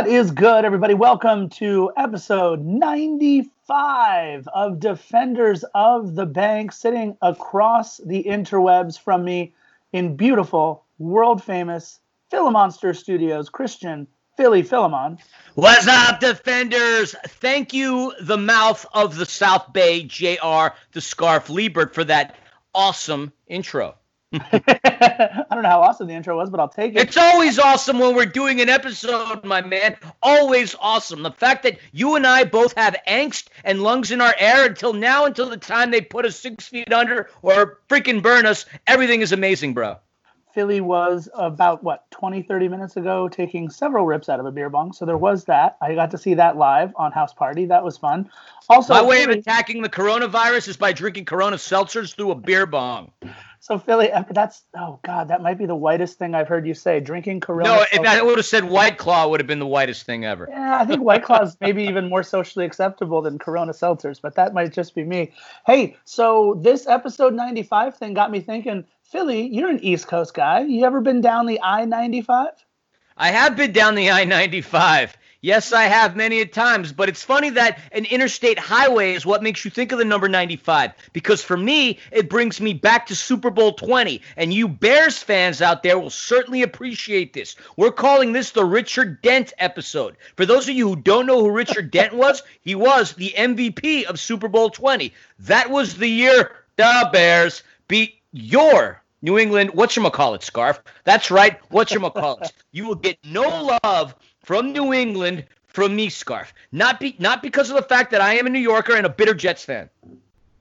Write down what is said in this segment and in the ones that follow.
What is good, everybody? Welcome to episode 95 of Defenders of the Bank, sitting across the interwebs from me in beautiful, world famous Philomonster Studios, Christian Philly Philemon. What's up, Defenders? Thank you, the mouth of the South Bay, JR, the Scarf Liebert, for that awesome intro. I don't know how awesome the intro was, but I'll take it. It's always awesome when we're doing an episode, my man. Always awesome. The fact that you and I both have angst and lungs in our air until now, until the time they put us six feet under or freaking burn us, everything is amazing, bro. Philly was about what 20 30 minutes ago taking several rips out of a beer bong so there was that i got to see that live on house party that was fun also my way of attacking the coronavirus is by drinking corona seltzers through a beer bong so Philly, uh, that's oh god, that might be the whitest thing I've heard you say. Drinking Corona. No, if I would have said White Claw, would have been the whitest thing ever. Yeah, I think White Claw is maybe even more socially acceptable than Corona seltzers, but that might just be me. Hey, so this episode 95 thing got me thinking. Philly, you're an East Coast guy. You ever been down the I 95? I have been down the I 95. Yes, I have many a times, but it's funny that an interstate highway is what makes you think of the number 95 because for me, it brings me back to Super Bowl 20. And you Bears fans out there will certainly appreciate this. We're calling this the Richard Dent episode. For those of you who don't know who Richard Dent was, he was the MVP of Super Bowl 20. That was the year the Bears beat your New England, What's your whatchamacallit, scarf. That's right, What's your whatchamacallit. you will get no love from New England from me, Scarf. Not be not because of the fact that I am a New Yorker and a bitter Jets fan.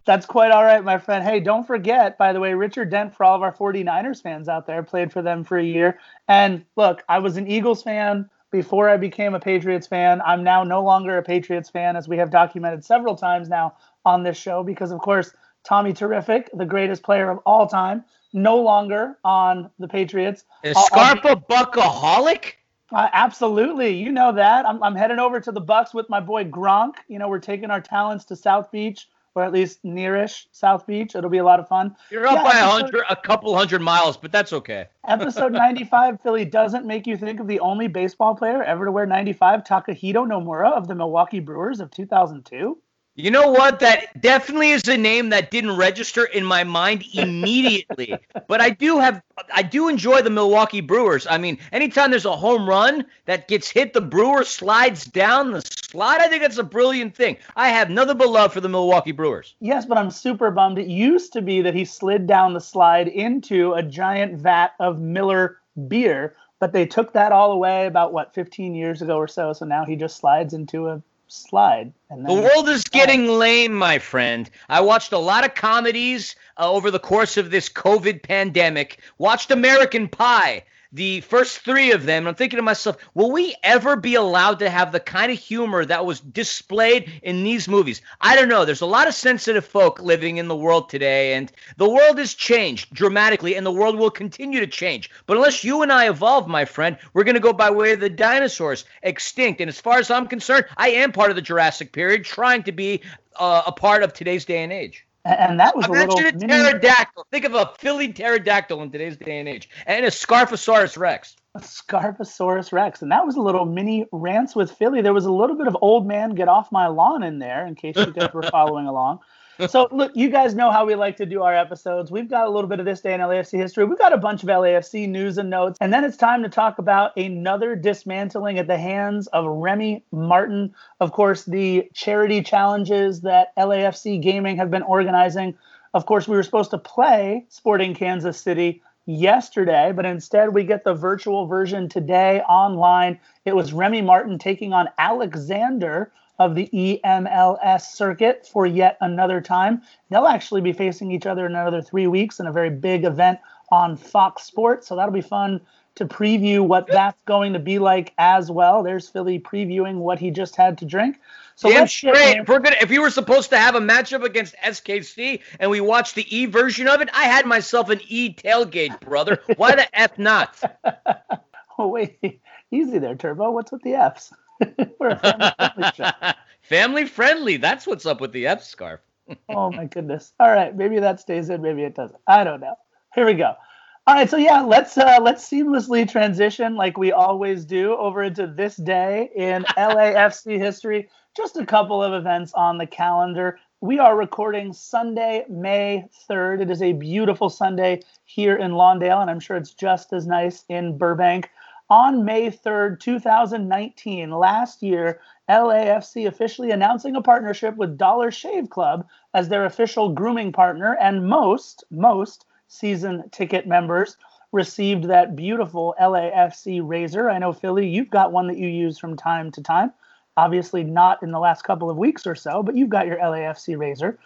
That's quite all right, my friend. Hey, don't forget, by the way, Richard Dent, for all of our 49ers fans out there, played for them for a year. And look, I was an Eagles fan before I became a Patriots fan. I'm now no longer a Patriots fan, as we have documented several times now on this show, because, of course, Tommy Terrific, the greatest player of all time, no longer on the Patriots. Is uh, uh, Scarf a buckaholic? Uh, absolutely, you know that. I'm, I'm heading over to the Bucks with my boy Gronk. You know, we're taking our talents to South Beach, or at least nearish South Beach. It'll be a lot of fun. You're up yeah, by a hundred, a couple hundred miles, but that's okay. episode 95, Philly doesn't make you think of the only baseball player ever to wear 95, Takahito Nomura of the Milwaukee Brewers of 2002. You know what? That definitely is a name that didn't register in my mind immediately. but I do have I do enjoy the Milwaukee Brewers. I mean, anytime there's a home run that gets hit, the Brewer slides down the slide. I think that's a brilliant thing. I have nothing but love for the Milwaukee Brewers. Yes, but I'm super bummed. It used to be that he slid down the slide into a giant vat of Miller beer, but they took that all away about what 15 years ago or so. So now he just slides into a slide. And the world is getting lame, my friend. I watched a lot of comedies uh, over the course of this COVID pandemic. Watched American Pie the first three of them, and I'm thinking to myself, will we ever be allowed to have the kind of humor that was displayed in these movies? I don't know. There's a lot of sensitive folk living in the world today, and the world has changed dramatically, and the world will continue to change. But unless you and I evolve, my friend, we're going to go by way of the dinosaurs, extinct. And as far as I'm concerned, I am part of the Jurassic period, trying to be uh, a part of today's day and age. And that was Imagine a little a pterodactyl. Mini... Think of a Philly pterodactyl in today's day and age, and a Scarfosaurus Rex. A Scarfosaurus Rex, and that was a little mini rants with Philly. There was a little bit of old man get off my lawn in there, in case you guys were following along so look, you guys know how we like to do our episodes. We've got a little bit of this day in LAFC history. We've got a bunch of LAFC news and notes, and then it's time to talk about another dismantling at the hands of Remy Martin. Of course, the charity challenges that LAFC Gaming have been organizing. Of course, we were supposed to play Sporting Kansas City yesterday, but instead we get the virtual version today online. It was Remy Martin taking on Alexander of the EMLS circuit for yet another time. They'll actually be facing each other in another three weeks in a very big event on Fox Sports. So that'll be fun to preview what that's going to be like as well. There's Philly previewing what he just had to drink. So Damn straight. If we're gonna, if we were supposed to have a matchup against SKC and we watched the E version of it, I had myself an E tailgate, brother. Why the F not? oh wait, easy there, Turbo. What's with the Fs? We're a family friendly show. Family friendly. That's what's up with the F scarf. oh my goodness. All right, maybe that stays in, maybe it doesn't. I don't know. Here we go. All right, so yeah, let's uh, let's seamlessly transition like we always do over into this day in LAFC history. Just a couple of events on the calendar. We are recording Sunday, May 3rd. It is a beautiful Sunday here in Lawndale, and I'm sure it's just as nice in Burbank. On May 3rd, 2019, last year, LAFC officially announcing a partnership with Dollar Shave Club as their official grooming partner, and most, most season ticket members received that beautiful LAFC razor. I know, Philly, you've got one that you use from time to time. Obviously, not in the last couple of weeks or so, but you've got your LAFC razor.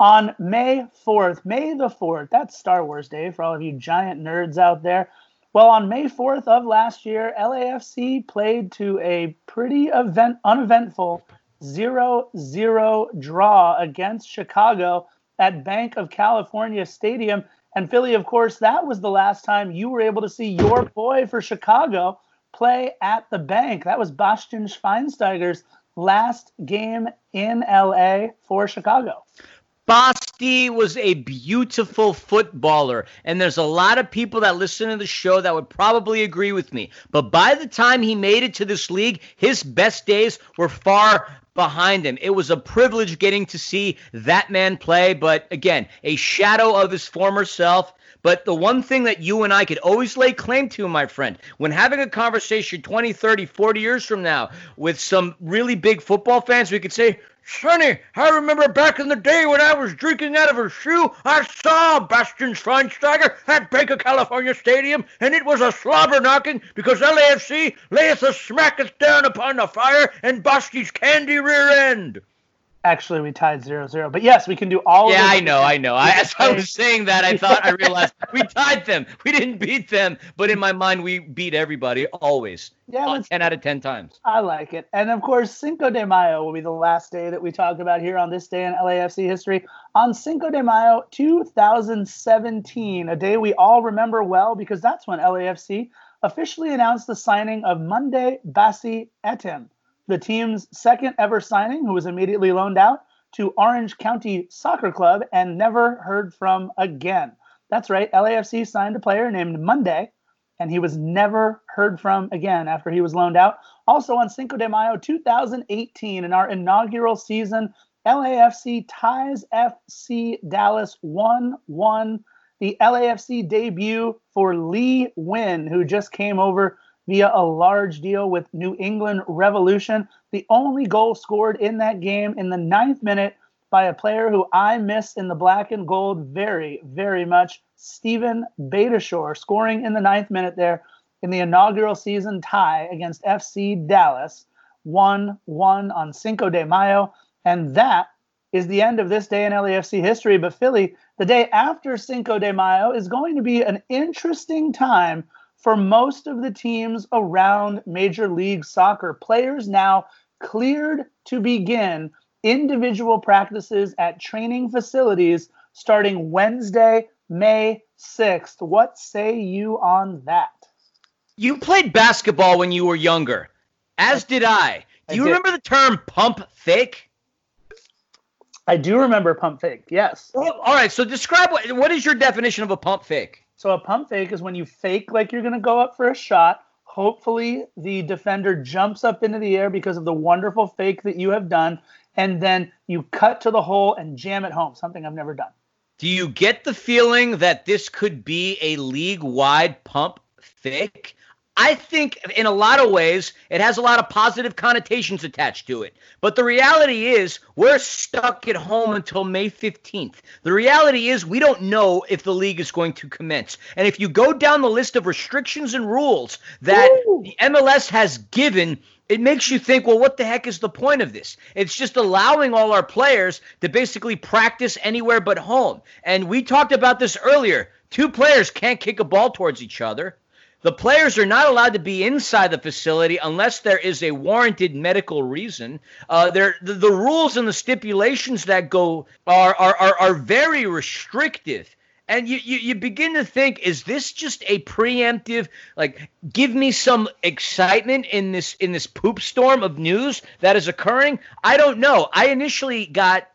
On May 4th, May the 4th, that's Star Wars Day for all of you giant nerds out there. Well, on May 4th of last year, LAFC played to a pretty event, uneventful 0 0 draw against Chicago at Bank of California Stadium. And Philly, of course, that was the last time you were able to see your boy for Chicago play at the bank. That was Bastian Schweinsteiger's last game in LA for Chicago. Basti was a beautiful footballer, and there's a lot of people that listen to the show that would probably agree with me. But by the time he made it to this league, his best days were far behind him. It was a privilege getting to see that man play, but again, a shadow of his former self. But the one thing that you and I could always lay claim to, my friend, when having a conversation 20, 30, 40 years from now with some really big football fans, we could say, Sonny, I remember back in the day when I was drinking out of a shoe, I saw Bastian Schweinsteiger at of California Stadium, and it was a slobber knocking because LAFC layeth a smacketh down upon the fire and Basti's candy rear end. Actually, we tied 0 0. But yes, we can do all Yeah, I know, I know. I, as I was saying that, I thought I realized we tied them. We didn't beat them, but in my mind, we beat everybody always. Yeah, uh, 10 out of 10 times. I like it. And of course, Cinco de Mayo will be the last day that we talk about here on this day in LAFC history. On Cinco de Mayo 2017, a day we all remember well because that's when LAFC officially announced the signing of Monday Bassey Etim the team's second ever signing, who was immediately loaned out to Orange County Soccer Club and never heard from again. That's right, LAFC signed a player named Monday, and he was never heard from again after he was loaned out. Also on Cinco de Mayo 2018, in our inaugural season, LAFC ties FC Dallas 1 1. The LAFC debut for Lee Nguyen, who just came over via a large deal with New England Revolution. The only goal scored in that game in the ninth minute by a player who I miss in the black and gold very, very much, Stephen Beitashour, scoring in the ninth minute there in the inaugural season tie against FC Dallas, 1 1 on Cinco de Mayo. And that is the end of this day in LAFC history. But Philly, the day after Cinco de Mayo is going to be an interesting time for most of the teams around Major League Soccer. Players now cleared to begin individual practices at training facilities starting Wednesday, May 6th. What say you on that? You played basketball when you were younger, as did I. Do you remember the term pump fake? I do remember pump fake, yes. Well, all right, so describe what, what is your definition of a pump fake? So a pump fake is when you fake like you're going to go up for a shot. Hopefully, the defender jumps up into the air because of the wonderful fake that you have done, and then you cut to the hole and jam it home. Something I've never done. Do you get the feeling that this could be a league-wide pump fake? I think in a lot of ways it has a lot of positive connotations attached to it. But the reality is we're stuck at home until May 15th. The reality is we don't know if the league is going to commence. And if you go down the list of restrictions and rules that Ooh. the MLS has given, it makes you think, well, what the heck is the point of this? It's just allowing all our players to basically practice anywhere but home. And we talked about this earlier. Two players can't kick a ball towards each other. The players are not allowed to be inside the facility unless there is a warranted medical reason. Uh, there, the, the, rules and the stipulations that go are are, are, are very restrictive. And you, you, you begin to think, is this just a preemptive, like, give me some excitement in this in this poop storm of news that is occurring? I don't know. I initially got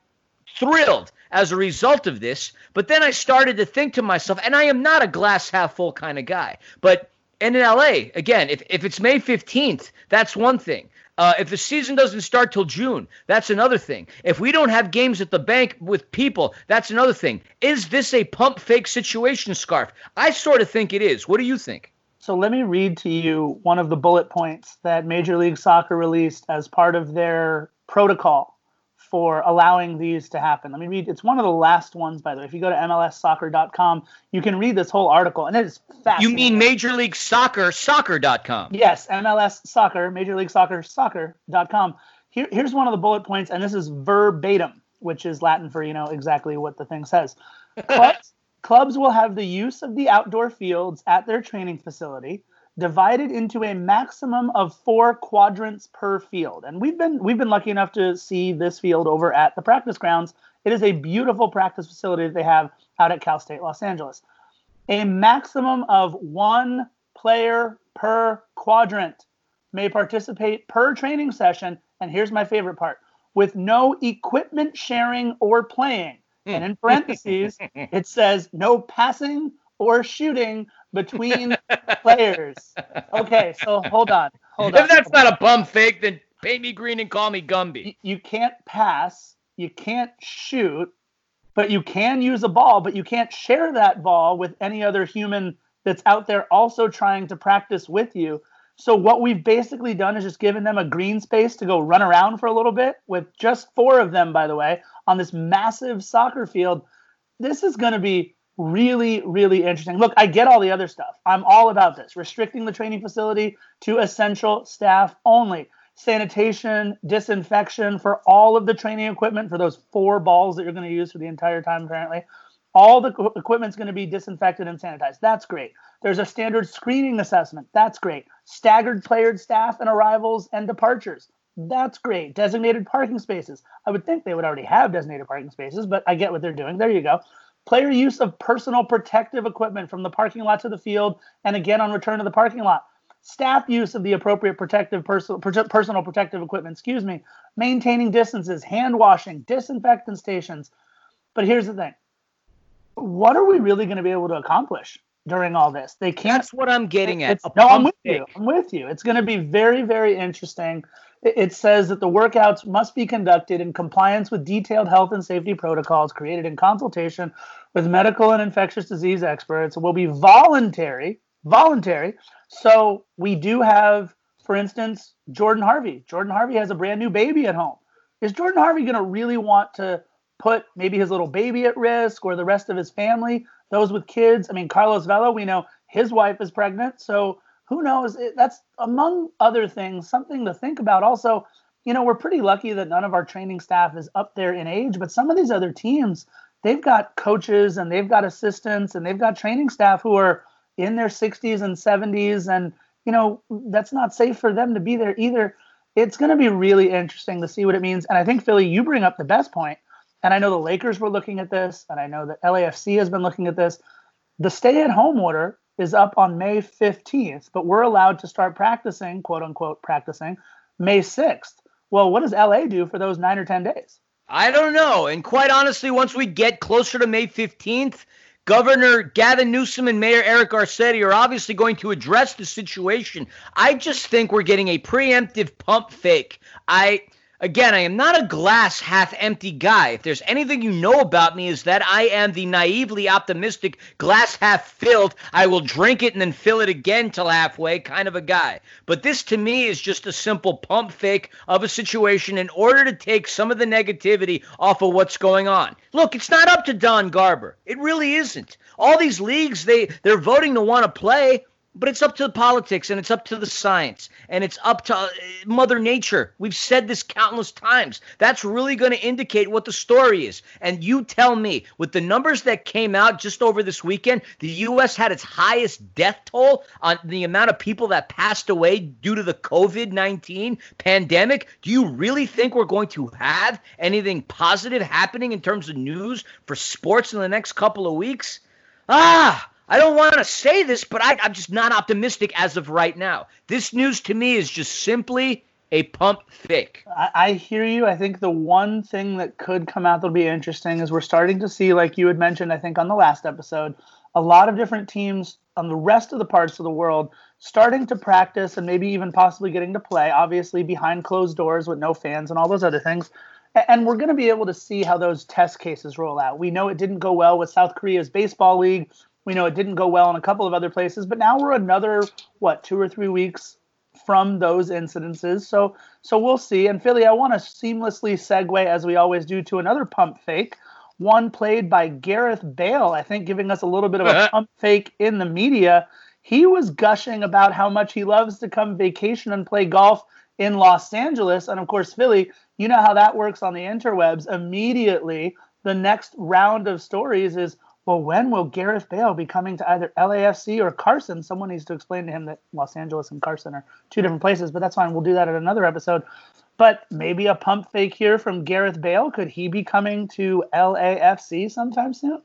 thrilled as a result of this. But then I started to think to myself, and I am not a glass half full kind of guy, but and in LA, again, if, if it's May 15th, that's one thing. Uh, if the season doesn't start till June, that's another thing. If we don't have games at the bank with people, that's another thing. Is this a pump fake situation, Scarf? I sort of think it is. What do you think? So let me read to you one of the bullet points that Major League Soccer released as part of their protocol for allowing these to happen. Let me read. It's one of the last ones, by the way. If you go to MLSsoccer.com, you can read this whole article, and it is fascinating. You mean Major League Soccer Soccer.com? Yes, MLS Soccer, Major League Soccer Soccer.com. Here, here's one of the bullet points, and this is verbatim, which is Latin for you know exactly what the thing says. Clubs, clubs will have the use of the outdoor fields at their training facility divided into a maximum of four quadrants per field. And we've been we've been lucky enough to see this field over at the practice grounds. It is a beautiful practice facility that they have out at Cal State Los Angeles. A maximum of one player per quadrant may participate per training session. And here's my favorite part with no equipment sharing or playing. And in hmm. parentheses, it says no passing or shooting between players. Okay, so hold on. Hold if on. If that's not a bum fake, then paint me green and call me Gumby. You, you can't pass, you can't shoot, but you can use a ball, but you can't share that ball with any other human that's out there also trying to practice with you. So what we've basically done is just given them a green space to go run around for a little bit with just four of them, by the way, on this massive soccer field. This is going to be really, really interesting. Look, I get all the other stuff. I'm all about this. Restricting the training facility to essential staff only. Sanitation, disinfection for all of the training equipment for those four balls that you're going to use for the entire time, apparently. All the equipment's going to be disinfected and sanitized. That's great. There's a standard screening assessment. That's great. Staggered playered staff and arrivals and departures. That's great. Designated parking spaces. I would think they would already have designated parking spaces, but I get what they're doing. There you go. Player use of personal protective equipment from the parking lot to the field and again on return to the parking lot. Staff use of the appropriate protective personal personal protective equipment, excuse me. Maintaining distances, hand washing, disinfectant stations. But here's the thing. What are we really going to be able to accomplish during all this? They can't That's what I'm getting at. No, I'm with you. I'm with you. It's going to be very very interesting it says that the workouts must be conducted in compliance with detailed health and safety protocols created in consultation with medical and infectious disease experts. It will be voluntary, voluntary. So we do have, for instance, Jordan Harvey. Jordan Harvey has a brand new baby at home. Is Jordan Harvey going to really want to put maybe his little baby at risk or the rest of his family, those with kids? I mean, Carlos Vela, we know his wife is pregnant. So who knows? That's among other things, something to think about. Also, you know, we're pretty lucky that none of our training staff is up there in age, but some of these other teams, they've got coaches and they've got assistants and they've got training staff who are in their 60s and 70s. And, you know, that's not safe for them to be there either. It's going to be really interesting to see what it means. And I think, Philly, you bring up the best point. And I know the Lakers were looking at this, and I know that LAFC has been looking at this. The stay at home order is up on May 15th, but we're allowed to start practicing, quote unquote, practicing May 6th. Well, what does LA do for those nine or 10 days? I don't know. And quite honestly, once we get closer to May 15th, Governor Gavin Newsom and Mayor Eric Garcetti are obviously going to address the situation. I just think we're getting a preemptive pump fake. I Again, I am not a glass half empty guy. If there's anything you know about me is that I am the naively optimistic glass half filled, I will drink it and then fill it again till halfway kind of a guy. But this to me is just a simple pump fake of a situation in order to take some of the negativity off of what's going on. Look, it's not up to Don Garber. It really isn't. All these leagues they they're voting to want to play but it's up to the politics and it's up to the science and it's up to uh, Mother Nature. We've said this countless times. That's really going to indicate what the story is. And you tell me, with the numbers that came out just over this weekend, the U.S. had its highest death toll on the amount of people that passed away due to the COVID 19 pandemic. Do you really think we're going to have anything positive happening in terms of news for sports in the next couple of weeks? Ah! I don't want to say this, but I, am just not optimistic as of right now. This news to me is just simply a pump fake. I, I, hear you. I think the one thing that could come out that'll be interesting is we're starting to see, like you had mentioned, I think on the last episode, a lot of different teams on the rest of the parts of the world starting to practice and maybe even possibly getting to play, obviously behind closed doors with no fans and all those other things. And we're going to be able to see how those test cases roll out. We know it didn't go well with South Korea's baseball league. We know it didn't go well in a couple of other places, but now we're another what two or three weeks from those incidences. So so we'll see. And Philly, I want to seamlessly segue as we always do to another pump fake, one played by Gareth Bale. I think giving us a little bit of a pump fake in the media. He was gushing about how much he loves to come vacation and play golf in Los Angeles, and of course Philly. You know how that works on the interwebs. Immediately, the next round of stories is well, when will Gareth Bale be coming to either LAFC or Carson? Someone needs to explain to him that Los Angeles and Carson are two different places, but that's fine. We'll do that in another episode. But maybe a pump fake here from Gareth Bale. Could he be coming to LAFC sometime soon?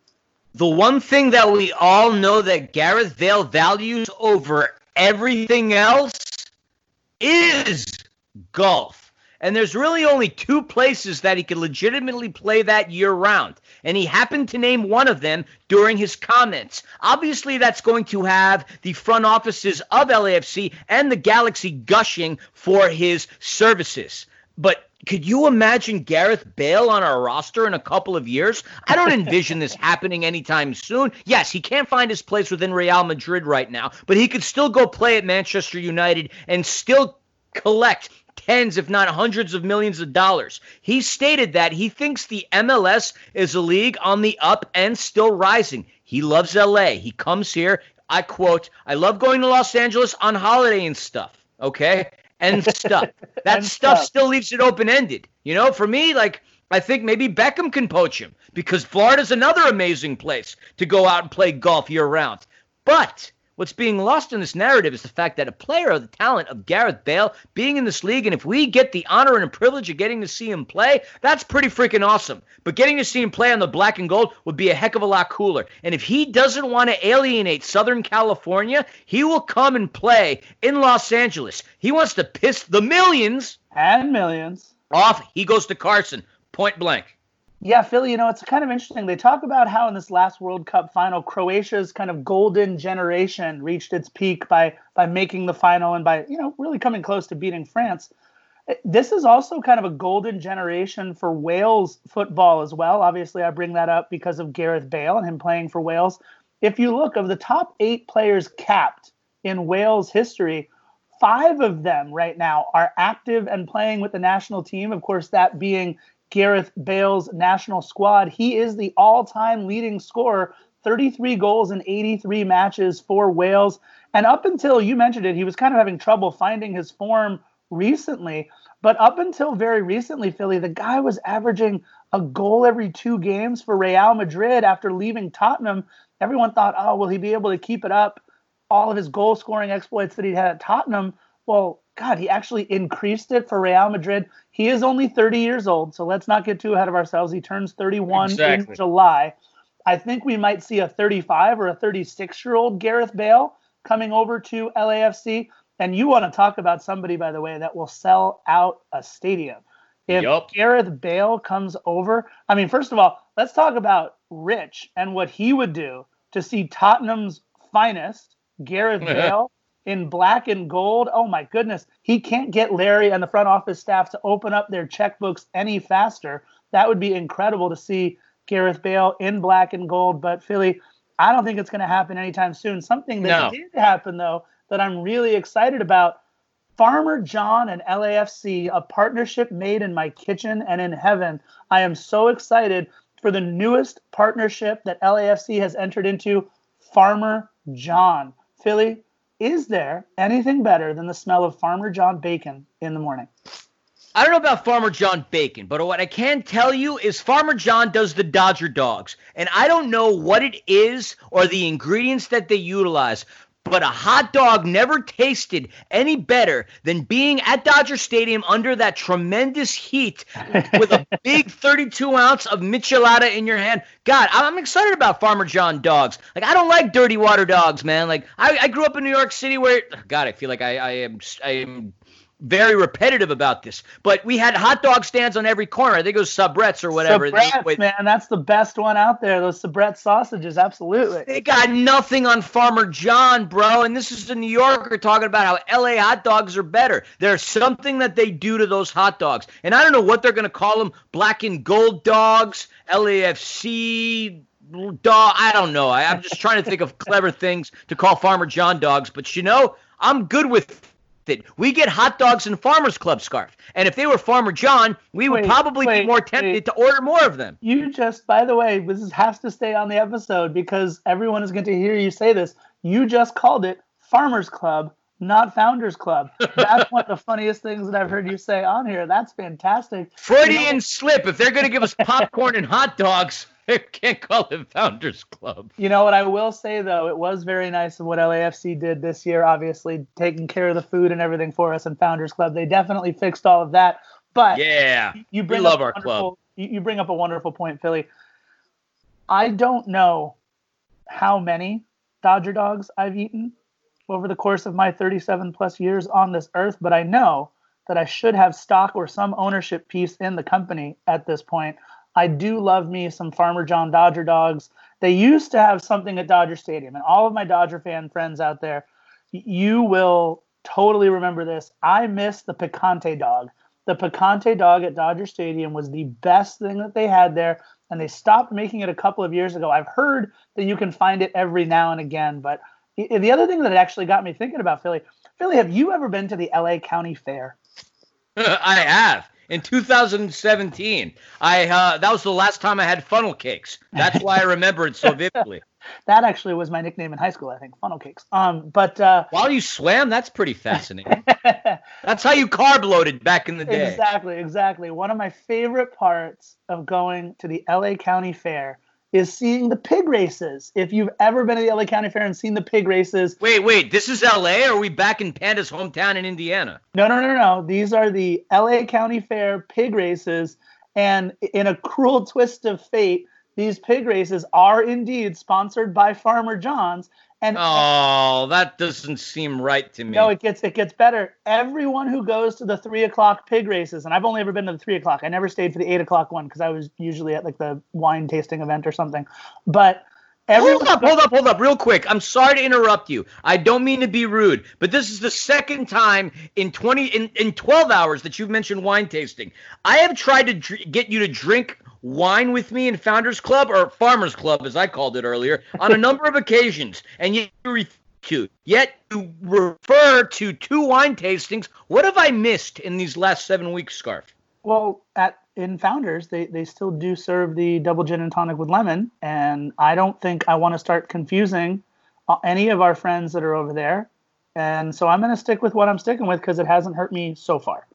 The one thing that we all know that Gareth Bale values over everything else is golf. And there's really only two places that he could legitimately play that year round. And he happened to name one of them during his comments. Obviously, that's going to have the front offices of LAFC and the Galaxy gushing for his services. But could you imagine Gareth Bale on our roster in a couple of years? I don't envision this happening anytime soon. Yes, he can't find his place within Real Madrid right now, but he could still go play at Manchester United and still collect tens, if not hundreds of millions of dollars. He stated that he thinks the MLS is a league on the up and still rising. He loves LA. He comes here. I quote, I love going to Los Angeles on holiday and stuff. Okay. And stuff. That and stuff, stuff still leaves it open ended. You know, for me, like, I think maybe Beckham can poach him because Florida's another amazing place to go out and play golf year round. But What's being lost in this narrative is the fact that a player of the talent of Gareth Bale being in this league, and if we get the honor and privilege of getting to see him play, that's pretty freaking awesome. But getting to see him play on the black and gold would be a heck of a lot cooler. And if he doesn't want to alienate Southern California, he will come and play in Los Angeles. He wants to piss the millions and millions off. He goes to Carson, point blank. Yeah, Philly, you know, it's kind of interesting. They talk about how in this last World Cup final, Croatia's kind of golden generation reached its peak by by making the final and by, you know, really coming close to beating France. Eh, this is also kind of a golden generation for Wales football as well. Obviously, I bring that up because of Gareth Bale and him playing for Wales. If you look of the top 8 players capped in Wales history, five of them right now are active and playing with the national team. Of course, that being Gareth Bale's national squad. He is the all time leading scorer, 33 goals in 83 matches for Wales. And up until you mentioned it, he was kind of having trouble finding his form recently. But up until very recently, Philly, the guy was averaging a goal every two games for Real Madrid after leaving Tottenham. Everyone thought, oh, will he be able to keep it up? All of his goal scoring exploits that he had at Tottenham. Well, God, he actually increased it for Real Madrid. He is only 30 years old, so let's not get too ahead of ourselves. He turns 31 exactly. in July. I think we might see a 35 or a 36 year old Gareth Bale coming over to LAFC. And you want to talk about somebody, by the way, that will sell out a stadium. If yep. Gareth Bale comes over, I mean, first of all, let's talk about Rich and what he would do to see Tottenham's finest, Gareth Bale, in black and gold. Oh my goodness. He can't get Larry and the front office staff to open up their checkbooks any faster. That would be incredible to see Gareth Bale in black and gold. But Philly, I don't think it's going to happen anytime soon. Something that no. did happen, though, that I'm really excited about. Farmer John and LAFC, a partnership made in my kitchen and in heaven. I am so excited for the newest partnership that LAFC has entered into, Farmer John. Philly, is there anything better than the smell of Farmer John bacon in the morning? I don't know about Farmer John bacon, but what I can tell you is Farmer John does the Dodger dogs. And I don't know what it is or the ingredients that they utilize, but a hot dog never tasted any better than being at Dodger Stadium under that tremendous heat with a big 32 ounce of michelada in your hand. God, I'm excited about Farmer John dogs. Like, I don't like dirty water dogs, man. Like, I, I grew up in New York City where, God, I feel like I, I am, I am very repetitive about this, but we had hot dog stands on every corner. I think it was Sabretts or whatever. Sabretts, man, that's the best one out there. Those Sabrett sausages, absolutely. They got nothing on Farmer John, bro. And this is the New Yorker talking about how LA hot dogs are better. There's something that they do to those hot dogs, and I don't know what they're going to call them: black and gold dogs, LAFC dog. I don't know. I, I'm just trying to think of clever things to call Farmer John dogs, but you know, I'm good with We get hot dogs and Farmers Club scarf. And if they were Farmer John, we would wait, probably wait, be more tempted wait. to order more of them. You just, by the way, this has to stay on the episode because everyone is going to hear you say this. You just called it Farmers Club, not Founders Club. That's one of the funniest things that I've heard you say on here. That's fantastic. Freudian you know, slip. If they're going to give us popcorn and hot dogs, can't call it Founders Club. You know what I will say though, it was very nice of what LAFC did this year. Obviously, taking care of the food and everything for us in Founders Club. They definitely fixed all of that. But yeah, you bring we love our club. You bring up a wonderful point, Philly. I don't know how many Dodger dogs I've eaten over the course of my 37 plus years on this earth, but I know that I should have stock or some ownership piece in the company at this point. I do love me some Farmer John Dodger dogs. They used to have something at Dodger Stadium, and all of my Dodger fan friends out there, you will totally remember this. I miss the picante dog. The picante dog at Dodger Stadium was the best thing that they had there, and they stopped making it a couple of years ago. I've heard that you can find it every now and again, but the other thing that actually got me thinking about Philly, Philly, have you ever been to the LA County Fair? I have in 2017. I uh, that was the last time I had funnel cakes. That's why I remember it so vividly. that actually was my nickname in high school, I think, funnel cakes. Um, but uh, while you swam, that's pretty fascinating. that's how you carb loaded back in the day. Exactly, exactly. One of my favorite parts of going to the LA County Fair is seeing the pig races. If you've ever been to the LA County Fair and seen the pig races. Wait, wait, this is LA or are we back in Panda's hometown in Indiana? No, no, no, no. These are the LA County Fair pig races. And in a cruel twist of fate, these pig races are indeed sponsored by Farmer John's. And oh, that doesn't seem right to me. No, it gets it gets better. Everyone who goes to the three o'clock pig races, and I've only ever been to the three o'clock. I never stayed for the eight o'clock one because I was usually at like the wine tasting event or something. But Everyone, hold up, hold up, hold up, real quick. I'm sorry to interrupt you. I don't mean to be rude, but this is the second time in 20 in, in 12 hours that you've mentioned wine tasting. I have tried to dr- get you to drink wine with me in Founders Club or Farmers Club, as I called it earlier, on a number of occasions, and yet you refuse. Yet you refer to two wine tastings. What have I missed in these last seven weeks, Scarf? Well, at in Founders, they they still do serve the double gin and tonic with lemon, and I don't think I want to start confusing uh, any of our friends that are over there. And so I'm going to stick with what I'm sticking with because it hasn't hurt me so far.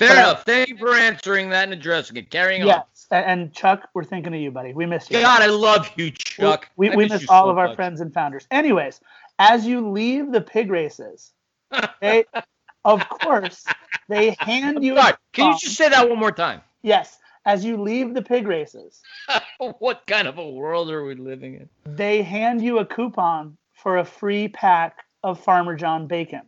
Fair but uh, enough. I, Thank you for answering that and addressing it. Carrying yes. on. Yes, and Chuck, we're thinking of you, buddy. We miss you. God, I love you, Chuck. We, we, we miss, miss all so of our friends and founders. Anyways, as you leave the pig races, they, of course, they hand you. Sorry, can you just say that one more time? Yes. As you leave the pig races, what kind of a world are we living in? They hand you a coupon for a free pack of Farmer John bacon.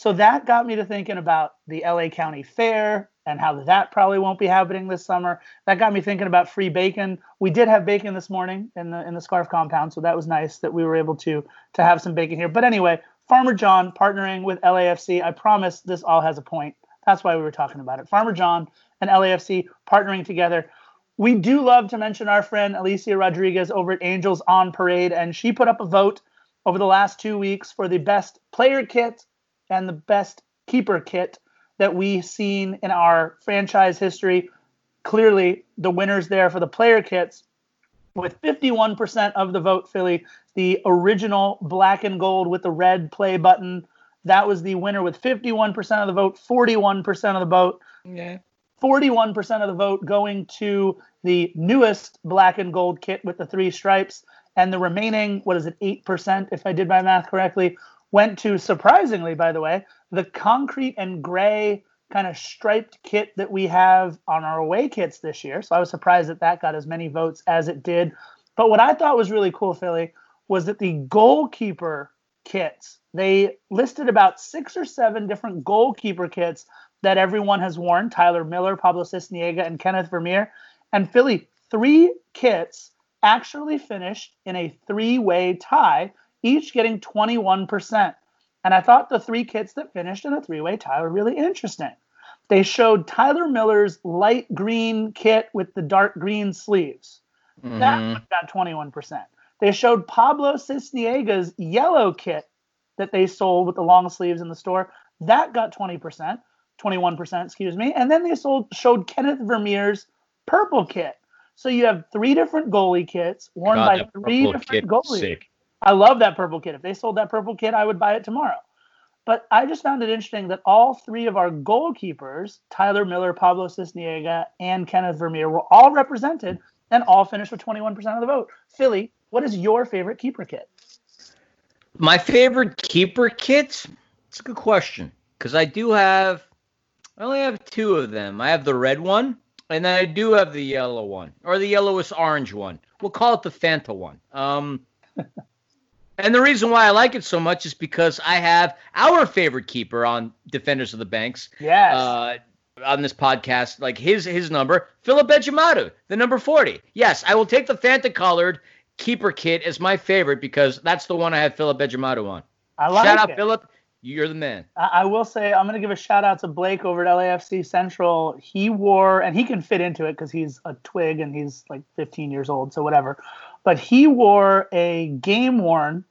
So that got me to thinking about the LA County Fair and how that probably won't be happening this summer. That got me thinking about free bacon. We did have bacon this morning in the in the scarf compound, so that was nice that we were able to to have some bacon here. But anyway, Farmer John partnering with LAFC. I promise this all has a point. That's why we were talking about it. Farmer John and LAFC partnering together. We do love to mention our friend Alicia Rodriguez over at Angels on Parade, and she put up a vote over the last two weeks for the best player kit and the best keeper kit that we've seen in our franchise history. Clearly, the winners there for the player kits with 51% of the vote, Philly, the original black and gold with the red play button. That was the winner with 51% of the vote, 41% of the vote. Yeah. 41% of the vote going to the newest black and gold kit with the three stripes. And the remaining, what is it, 8%, if I did my math correctly, went to surprisingly, by the way, the concrete and gray kind of striped kit that we have on our away kits this year. So I was surprised that that got as many votes as it did. But what I thought was really cool, Philly, was that the goalkeeper kits. They listed about six or seven different goalkeeper kits that everyone has worn Tyler Miller, Pablo Sisniega, and Kenneth Vermeer. And Philly, three kits actually finished in a three way tie, each getting 21%. And I thought the three kits that finished in a three way tie were really interesting. They showed Tyler Miller's light green kit with the dark green sleeves. Mm-hmm. That got 21%. They showed Pablo Sisniega's yellow kit that they sold with the long sleeves in the store. That got 20%, 21%, excuse me. And then they sold showed Kenneth Vermeer's purple kit. So you have three different goalie kits worn God, by three different goalies. Sick. I love that purple kit. If they sold that purple kit, I would buy it tomorrow. But I just found it interesting that all three of our goalkeepers, Tyler Miller, Pablo Sisniega, and Kenneth Vermeer, were all represented and all finished with 21% of the vote. Philly, what is your favorite keeper kit? My favorite keeper kit? It's a good question because I do have, I only have two of them. I have the red one, and then I do have the yellow one, or the yellowish orange one. We'll call it the Fanta one. Um, and the reason why I like it so much is because I have our favorite keeper on Defenders of the Banks. Yes. Uh, on this podcast, like his his number, Philip Ejimadu, the number 40. Yes, I will take the Fanta colored keeper kit as my favorite because that's the one I have Philip Ejimadu on. I like it. Shout out it. Philip. You're the man. I, I will say I'm going to give a shout out to Blake over at LAFC Central. He wore, and he can fit into it because he's a twig and he's like 15 years old, so whatever. But he wore a game worn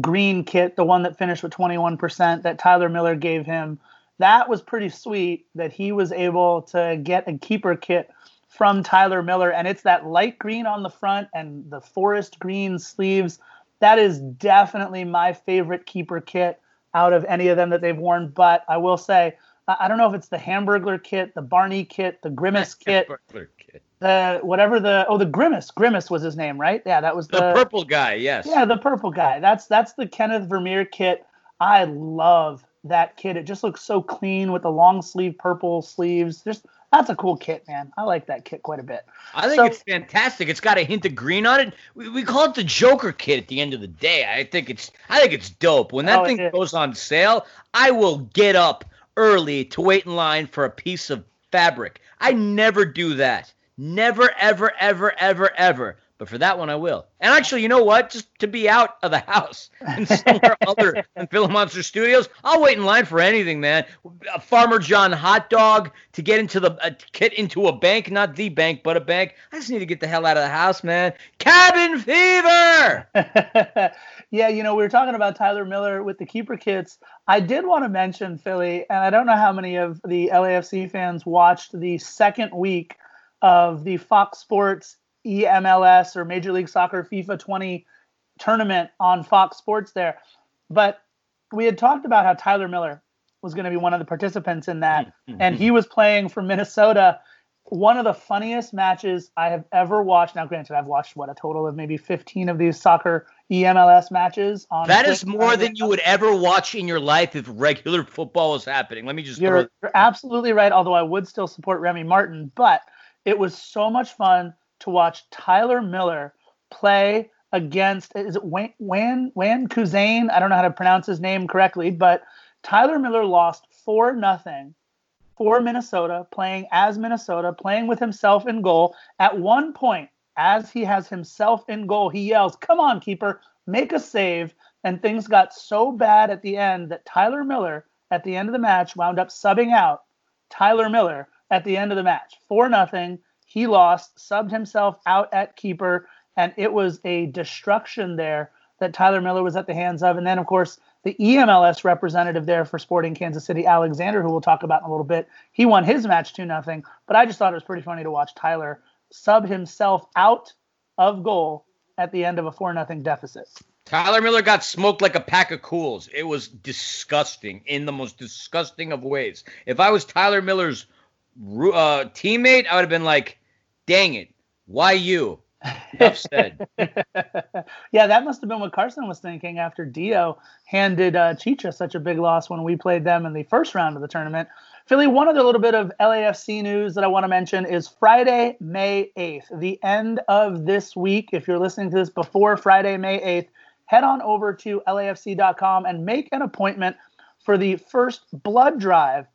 green kit, the one that finished with 21% that Tyler Miller gave him. That was pretty sweet that he was able to get a keeper kit from Tyler Miller, and it's that light green on the front and the forest green sleeves. That is definitely my favorite keeper kit out of any of them that they've worn. But I will say, I don't know if it's the Hamburglar kit, the Barney kit, the Grimace kit, kit. The whatever the oh the Grimace Grimace was his name, right? Yeah, that was the, the purple guy. Yes. Yeah, the purple guy. That's that's the Kenneth Vermeer kit. I love that kit. It just looks so clean with the long sleeve purple sleeves. Just that's a cool kit, man. I like that kit quite a bit. I think so, it's fantastic. It's got a hint of green on it. We, we, call it the Joker kit at the end of the day. I think it's I think it's dope. When that oh, thing goes on sale, I will get up early to wait in line for a piece of fabric. I never do that. Never, ever, ever, ever, ever. But for that one, I will. And actually, you know what? Just to be out of the house and somewhere other than Philip Monster Studios, I'll wait in line for anything, man. A Farmer John hot dog to get into the uh, get into a bank, not the bank, but a bank. I just need to get the hell out of the house, man. Cabin fever. yeah, you know, we were talking about Tyler Miller with the keeper kits. I did want to mention Philly, and I don't know how many of the LAFC fans watched the second week of the Fox Sports EMLS or Major League Soccer FIFA 20 tournament on Fox Sports there. But we had talked about how Tyler Miller was going to be one of the participants in that, mm-hmm. and he was playing for Minnesota. One of the funniest matches I have ever watched. Now, granted, I've watched what a total of maybe 15 of these soccer EMLS matches. On that is more than you would ever watch in your life if regular football was happening. Let me just. You're, you're absolutely right. Although I would still support Remy Martin, but it was so much fun to watch Tyler Miller play against is it Wan Wan Wan Kuzane? I don't know how to pronounce his name correctly, but Tyler Miller lost four nothing for Minnesota, playing as Minnesota, playing with himself in goal. At one point, as he has himself in goal, he yells, "Come on, keeper, make a save!" And things got so bad at the end that Tyler Miller, at the end of the match, wound up subbing out Tyler Miller at the end of the match, four nothing. He lost, subbed himself out at keeper, and it was a destruction there that Tyler Miller was at the hands of. And then, of course, the EMLS representative there for Sporting Kansas City, Alexander, who we'll talk about in a little bit, he won his match 2 nothing. But I just thought it was pretty funny to watch Tyler sub himself out of goal at the end of a 4 nothing deficit. Tyler Miller got smoked like a pack of Kools. It was disgusting in the most disgusting of ways. If I was Tyler Miller's uh, teammate, I would have been like, dang it, why you? Enough said. yeah, that must have been what Carson was thinking after Dio handed uh, Chicha such a big loss when we played them in the first round of the tournament. Philly, one other little bit of LAFC news that I want to mention is Friday, May 8th, the end of this week. If you're listening to this before Friday, May 8th, head on over to LAFC.com and make an appointment for the first blood drive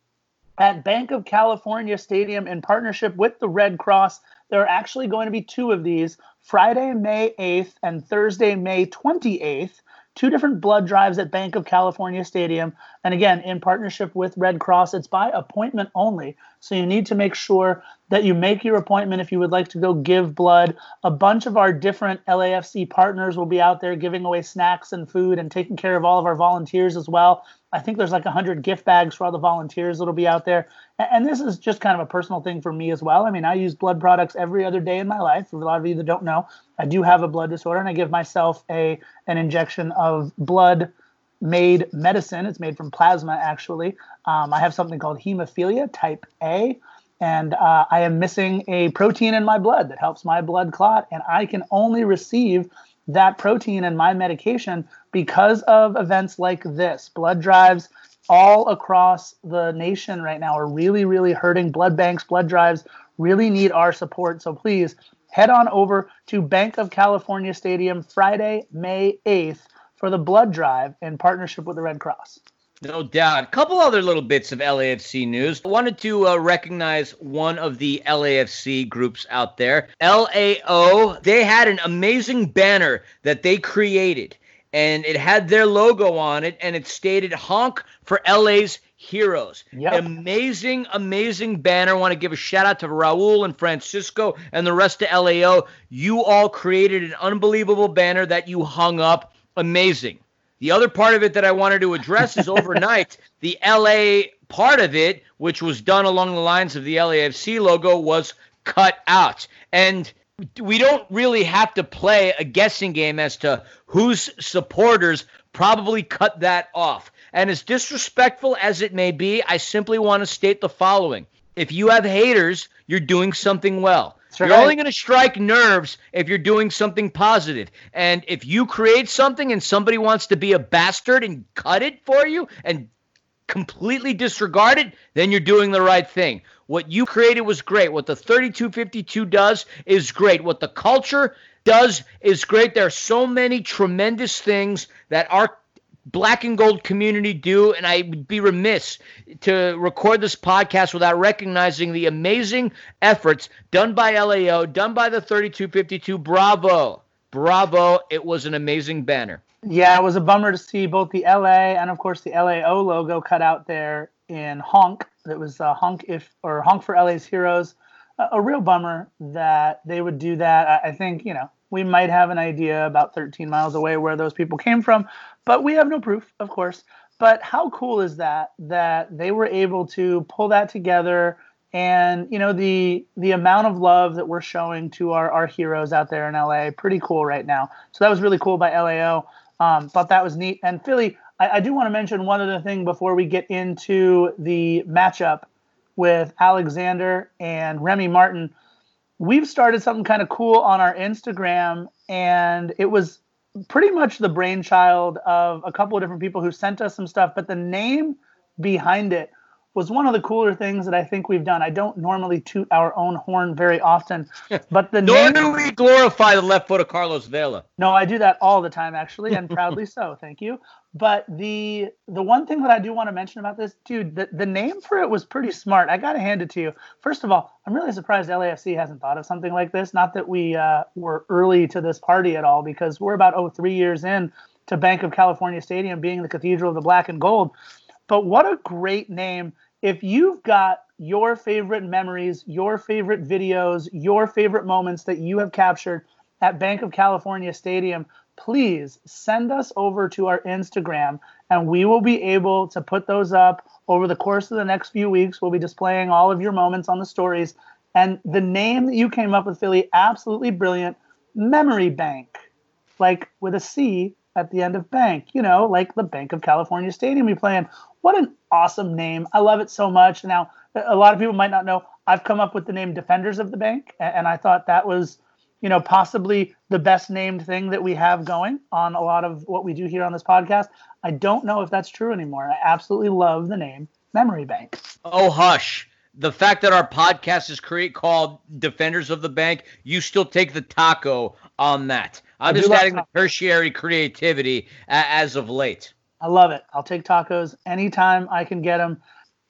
at Bank of California Stadium in partnership with the Red Cross. There are actually going to be two of these Friday, May 8th and Thursday, May 28th two different blood drives at Bank of California Stadium. And again, in partnership with Red Cross, it's by appointment only. So you need to make sure that you make your appointment if you would like to go give blood. A bunch of our different LAFC partners will be out there giving away snacks and food and taking care of all of our volunteers as well. I think there's like 100 gift bags for all the volunteers that'll be out there. And this is just kind of a personal thing for me as well. I mean, I use blood products every other day in my life. For a lot of you that don't know, I do have a blood disorder and I give myself a an injection of blood made medicine. It's made from plasma, actually. Um, I have something called hemophilia type A, and uh, I am missing a protein in my blood that helps my blood clot, and I can only receive that protein in my medication because of events like this. Blood drives all across the nation right now are really, really hurting. Blood banks, blood drives really need our support. So please head on over to Bank of California Stadium Friday, May 8th for the blood drive in partnership with the Red Cross. No doubt. A couple other little bits of LAFC news. I wanted to uh, recognize one of the LAFC groups out there. LAO, they had an amazing banner that they created, and it had their logo on it, and it stated honk for LA's heroes. Yep. Amazing, amazing banner. I want to give a shout out to Raul and Francisco and the rest of LAO. You all created an unbelievable banner that you hung up. Amazing. The other part of it that I wanted to address is overnight, the LA part of it, which was done along the lines of the LAFC logo, was cut out. And we don't really have to play a guessing game as to whose supporters probably cut that off. And as disrespectful as it may be, I simply want to state the following. If you have haters, you're doing something well. You're only going to strike nerves if you're doing something positive. And if you create something and somebody wants to be a bastard and cut it for you and completely disregard it, then you're doing the right thing. What you created was great. What the 3252 does is great. What the culture does is great. There are so many tremendous things that our black and gold community do, and I would be remiss to record this podcast without recognizing the amazing efforts done by LAO, done by the 3252. Bravo. Bravo. It was an amazing banner. Yeah, it was a bummer to see both the LA and, of course, the LAO logo cut out there in honk. It was uh, honk if or honk for LA's heroes. A, a real bummer that they would do that. I, I think, you know, we might have an idea about 13 miles away where those people came from, but we have no proof, of course. But how cool is that that they were able to pull that together and you know the the amount of love that we're showing to our, our heroes out there in LA, pretty cool right now. So that was really cool by LAO. Um, thought that was neat. And Philly, I, I do want to mention one other thing before we get into the matchup with Alexander and Remy Martin. We've started something kind of cool on our Instagram, and it was pretty much the brainchild of a couple of different people who sent us some stuff, but the name behind it was one of the cooler things that I think we've done. I don't normally toot our own horn very often, but the nor name, do we glorify the left foot of Carlos Vela. No, I do that all the time, actually, and proudly so. Thank you. But the the one thing that I do want to mention about this, dude, the, the name for it was pretty smart. I got to hand it to you. First of all, I'm really surprised LAFC hasn't thought of something like this. Not that we uh, were early to this party at all, because we're about oh three years in to Bank of California Stadium being the Cathedral of the Black and Gold. But what a great name! If you've got your favorite memories, your favorite videos, your favorite moments that you have captured at Bank of California Stadium, please send us over to our Instagram and we will be able to put those up over the course of the next few weeks. We'll be displaying all of your moments on the stories. And the name that you came up with, Philly, absolutely brilliant. Memory Bank, like with a C at the end of bank, you know, like the Bank of California Stadium we play in. What an awesome name. I love it so much. Now, a lot of people might not know I've come up with the name Defenders of the Bank, and I thought that was you know, possibly the best named thing that we have going on a lot of what we do here on this podcast. I don't know if that's true anymore. I absolutely love the name Memory Bank. Oh, hush. The fact that our podcast is create called Defenders of the Bank, you still take the taco on that. I'm just adding the tertiary creativity as of late. I love it. I'll take tacos anytime I can get them.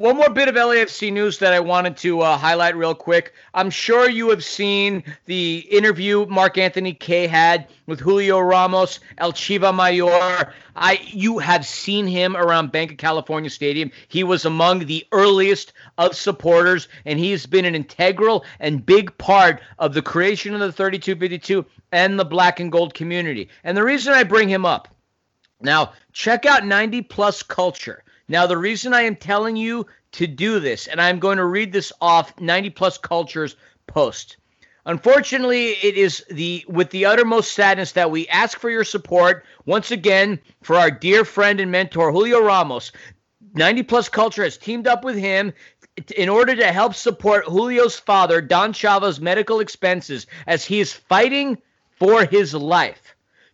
One more bit of LAFC news that I wanted to uh, highlight real quick. I'm sure you have seen the interview Mark Anthony Kaye had with Julio Ramos, El Chiva Mayor. I you have seen him around Bank of California Stadium. He was among the earliest of supporters, and he has been an integral and big part of the creation of the 3252 and the black and gold community. And the reason I bring him up now, check out 90 Plus Culture. Now, the reason I am telling you to do this, and I'm going to read this off 90 Plus Culture's post. Unfortunately, it is the with the uttermost sadness that we ask for your support once again for our dear friend and mentor Julio Ramos. 90 Plus Culture has teamed up with him in order to help support Julio's father, Don Chava's medical expenses as he is fighting for his life.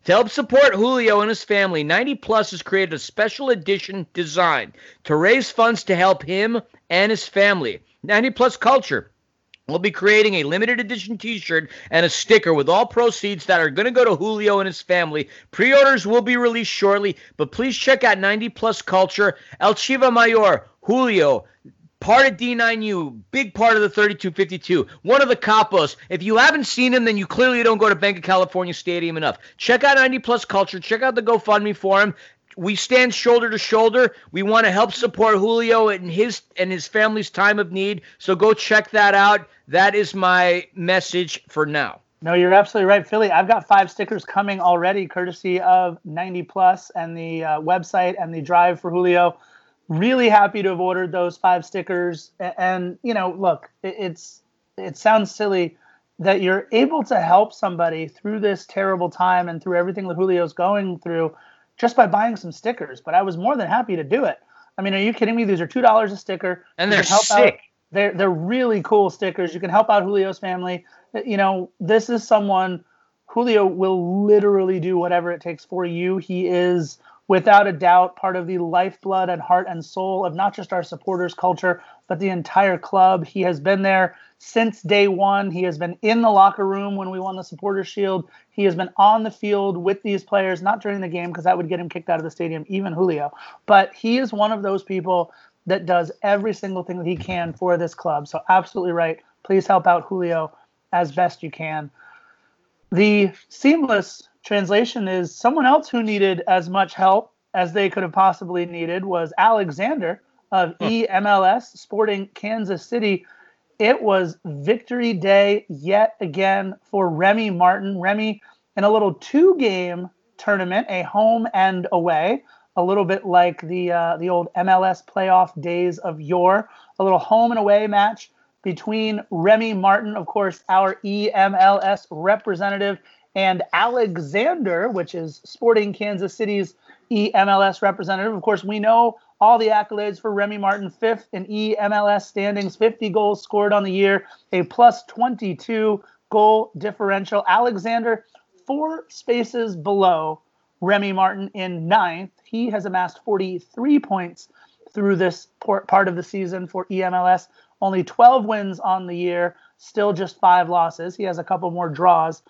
To help support Julio and his family, 90 Plus has created a special edition design to raise funds to help him and his family. 90 Plus Culture will be creating a limited edition t-shirt and a sticker with all proceeds that are going to go to Julio and his family. Pre-orders will be released shortly, but please check out 90 Plus Culture, El Chiva Mayor, Julio, part of D9U, big part of the 3252, one of the capos. If you haven't seen him, then you clearly don't go to Bank of California Stadium enough. Check out 90 Plus Culture. Check out the GoFundMe for him. We stand shoulder to shoulder. We want to help support Julio and his and his family's time of need. So go check that out. That is my message for now. No, you're absolutely right, Philly. I've got five stickers coming already, courtesy of 90 Plus and the uh, website and the drive for Julio really happy to have ordered those five stickers. And, you know, look, it's it sounds silly that you're able to help somebody through this terrible time and through everything that Julio's going through just by buying some stickers. But I was more than happy to do it. I mean, are you kidding me? These are two dollars a sticker, and they're help sick. Out. They're they're really cool stickers. You can help out Julio's family. Uh, you know, this is someone Julio will literally do whatever it takes for you. He is without a doubt part of the lifeblood and heart and soul of not just our supporters culture but the entire club. He has been there since day one. He has been in the locker room when we won the supporters shield. He has been on the field with these players not during the game because that would get him kicked out of the stadium even julio. But he is one of those people that does every single thing that he can for this club. So absolutely right. Please help out julio as best you can. The seamless translation is someone else who needed as much help as they could have possibly needed was Alexander of EMLS Sporting Kansas City. It was victory day yet again for Remy Martin. Remy in a little two game tournament, a home and away, a little bit like the uh, the old MLS playoff days of yore. A little home and away match between Remy Martin, of course, our EMLS representative, and Alexander, which is Sporting Kansas City's EMLS representative. Of course, we know all the accolades for Remy Martin, fifth in EMLS standings, 50 goals scored on the year, a plus 22 goal differential. Alexander, four spaces below Remy Martin in ninth. He has amassed 43 points through this part of the season for EMLS. Only 12 wins on the year, still just five losses. He has a couple more draws.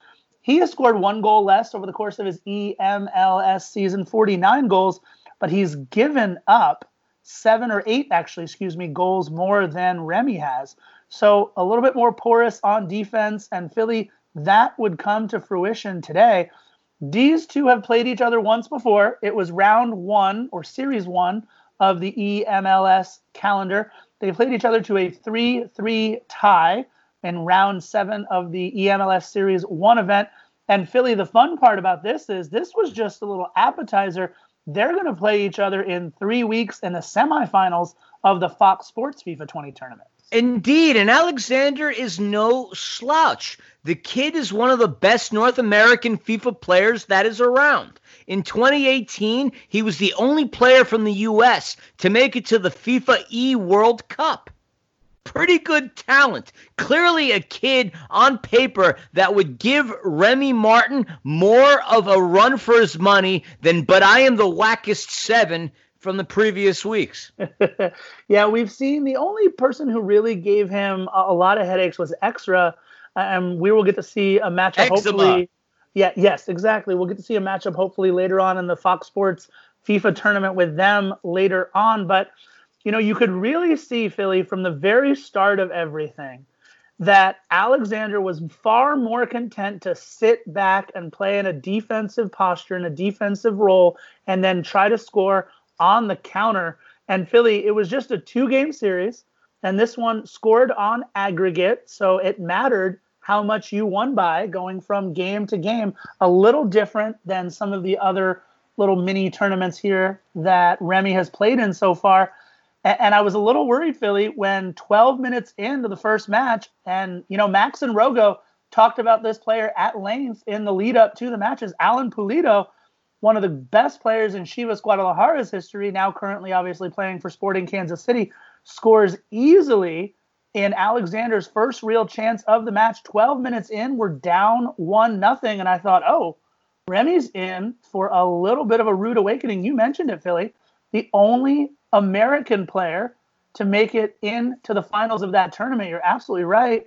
He has scored one goal less over the course of his EMLS season, 49 goals, but he's given up seven or eight, actually, excuse me, goals more than Remy has. So a little bit more porous on defense, and Philly, that would come to fruition today. These two have played each other once before. It was round one or series one of the EMLS calendar. They played each other to a 3 3 tie in round seven of the EMLS Series 1 event. And Philly, the fun part about this is this was just a little appetizer. They're going to play each other in three weeks in the semifinals of the Fox Sports FIFA 20 tournament. Indeed, and Alexander is no slouch. The kid is one of the best North American FIFA players that is around. In 2018, he was the only player from the U.S. to make it to the FIFA E World Cup pretty good talent. Clearly, a kid on paper that would give Remy Martin more of a run for his money than, but I am the wackest seven from the previous weeks. yeah, we've seen the only person who really gave him a, a lot of headaches was Extra. And we will get to see a match hopefully Yeah, yes, exactly. We'll get to see a matchup hopefully later on in the Fox Sports FIFA tournament with them later on. But, you know, you could really see, Philly, from the very start of everything, that Alexander was far more content to sit back and play in a defensive posture, in a defensive role, and then try to score on the counter. And Philly, it was just a two game series, and this one scored on aggregate. So it mattered how much you won by going from game to game. A little different than some of the other little mini tournaments here that Remy has played in so far. And I was a little worried, Philly, when 12 minutes into the first match, and you know, Max and Rogo talked about this player at length in the lead up to the matches. Alan Pulido, one of the best players in Chivas Guadalajara's history, now currently obviously playing for Sporting Kansas City, scores easily in Alexander's first real chance of the match. 12 minutes in, we're down one nothing, and I thought, oh, Remy's in for a little bit of a rude awakening. You mentioned it, Philly. The only American player to make it into the finals of that tournament. You're absolutely right.